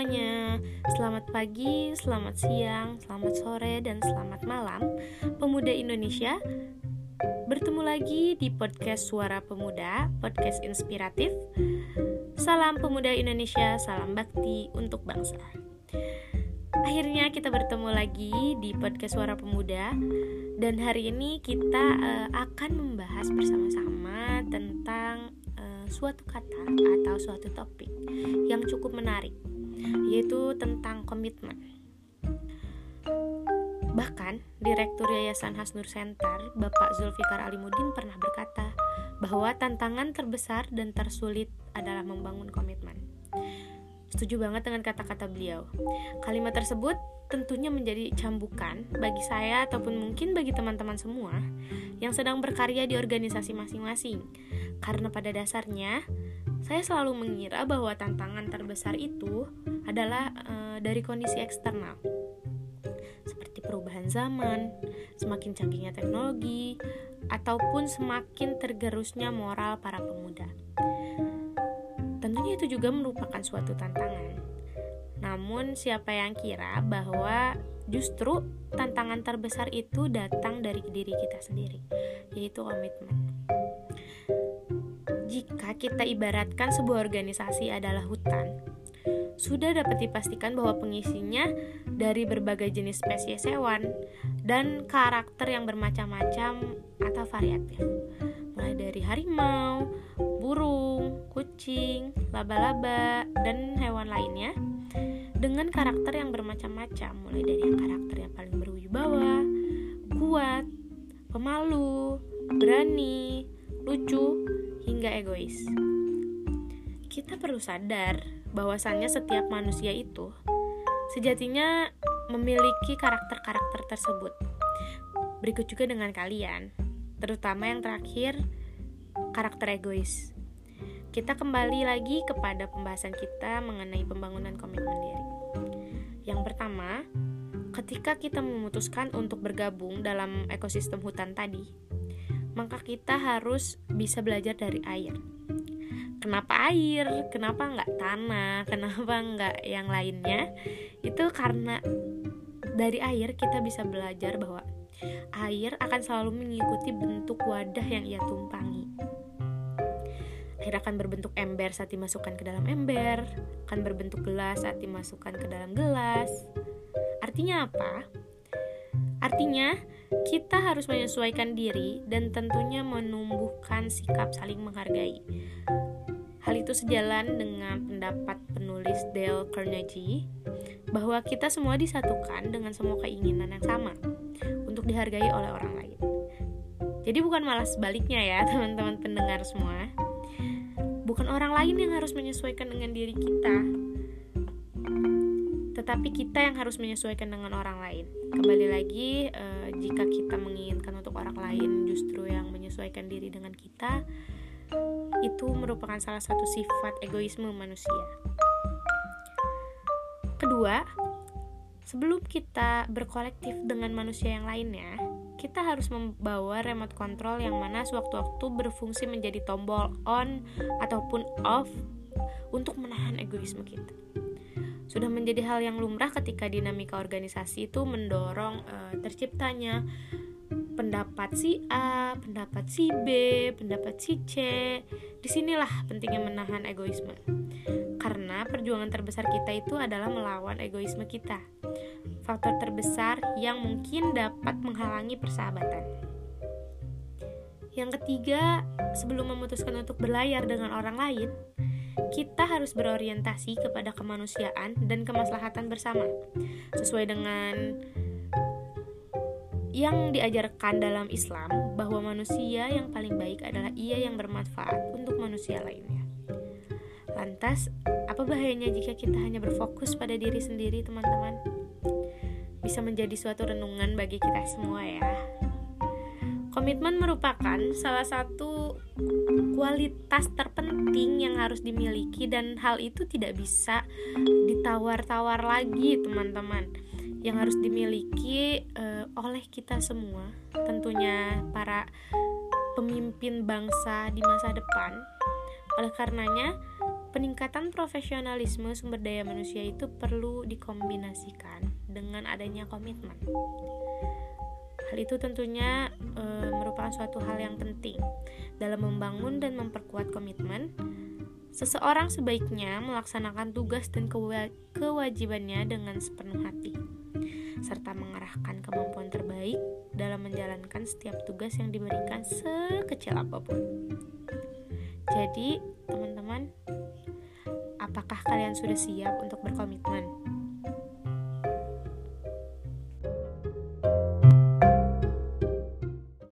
semuanya, selamat pagi, selamat siang, selamat sore, dan selamat malam. Pemuda Indonesia Bertemu lagi di podcast Suara Pemuda, podcast inspiratif. Salam Pemuda Indonesia, salam bakti untuk bangsa. Akhirnya kita bertemu lagi di podcast Suara Pemuda Dan hari ini kita uh, akan membahas bersama-sama tentang suatu kata atau suatu topik yang cukup menarik, yaitu tentang komitmen. Bahkan, Direktur Yayasan Hasnur Center, Bapak Zulfikar Alimudin pernah berkata bahwa tantangan terbesar dan tersulit adalah membangun komitmen. Setuju banget dengan kata-kata beliau. Kalimat tersebut tentunya menjadi cambukan bagi saya ataupun mungkin bagi teman-teman semua yang sedang berkarya di organisasi masing-masing. Karena pada dasarnya saya selalu mengira bahwa tantangan terbesar itu adalah e, dari kondisi eksternal. Seperti perubahan zaman, semakin canggihnya teknologi, ataupun semakin tergerusnya moral para pemuda. Tentunya itu juga merupakan suatu tantangan namun, siapa yang kira bahwa justru tantangan terbesar itu datang dari diri kita sendiri, yaitu komitmen. Jika kita ibaratkan sebuah organisasi adalah hutan, sudah dapat dipastikan bahwa pengisinya dari berbagai jenis spesies hewan dan karakter yang bermacam-macam atau variatif. Mulai dari harimau, burung, kucing, laba-laba, dan hewan lainnya dengan karakter yang bermacam-macam mulai dari yang karakter yang paling berwibawa, kuat, pemalu, berani, lucu, hingga egois. Kita perlu sadar bahwasannya setiap manusia itu sejatinya memiliki karakter-karakter tersebut. Berikut juga dengan kalian, terutama yang terakhir, karakter egois. Kita kembali lagi kepada pembahasan kita mengenai pembangunan komitmen diri. Yang pertama, ketika kita memutuskan untuk bergabung dalam ekosistem hutan tadi, maka kita harus bisa belajar dari air. Kenapa air? Kenapa nggak tanah? Kenapa nggak yang lainnya? Itu karena dari air kita bisa belajar bahwa air akan selalu mengikuti bentuk wadah yang ia tumpangi air akan berbentuk ember saat dimasukkan ke dalam ember, akan berbentuk gelas saat dimasukkan ke dalam gelas. Artinya apa? Artinya, kita harus menyesuaikan diri dan tentunya menumbuhkan sikap saling menghargai. Hal itu sejalan dengan pendapat penulis Dale Carnegie bahwa kita semua disatukan dengan semua keinginan yang sama untuk dihargai oleh orang lain. Jadi bukan malah sebaliknya ya, teman-teman pendengar semua bukan orang lain yang harus menyesuaikan dengan diri kita tetapi kita yang harus menyesuaikan dengan orang lain. Kembali lagi, eh, jika kita menginginkan untuk orang lain justru yang menyesuaikan diri dengan kita, itu merupakan salah satu sifat egoisme manusia. Kedua, sebelum kita berkolektif dengan manusia yang lainnya, kita harus membawa remote control yang mana sewaktu-waktu berfungsi menjadi tombol on ataupun off untuk menahan egoisme kita. Sudah menjadi hal yang lumrah ketika dinamika organisasi itu mendorong e, terciptanya pendapat si A, pendapat si B, pendapat si C. Di sinilah pentingnya menahan egoisme. Karena perjuangan terbesar kita itu adalah melawan egoisme kita faktor terbesar yang mungkin dapat menghalangi persahabatan. Yang ketiga, sebelum memutuskan untuk berlayar dengan orang lain, kita harus berorientasi kepada kemanusiaan dan kemaslahatan bersama, sesuai dengan yang diajarkan dalam Islam bahwa manusia yang paling baik adalah ia yang bermanfaat untuk manusia lainnya. Lantas, apa bahayanya jika kita hanya berfokus pada diri sendiri, teman-teman? Bisa menjadi suatu renungan bagi kita semua ya. Komitmen merupakan salah satu kualitas terpenting yang harus dimiliki dan hal itu tidak bisa ditawar-tawar lagi, teman-teman. Yang harus dimiliki uh, oleh kita semua, tentunya para pemimpin bangsa di masa depan. Oleh karenanya, Peningkatan profesionalisme sumber daya manusia itu perlu dikombinasikan dengan adanya komitmen. Hal itu tentunya e, merupakan suatu hal yang penting dalam membangun dan memperkuat komitmen. Seseorang sebaiknya melaksanakan tugas dan kewajibannya dengan sepenuh hati, serta mengarahkan kemampuan terbaik dalam menjalankan setiap tugas yang diberikan sekecil apa pun. Jadi, teman-teman, apakah kalian sudah siap untuk berkomitmen?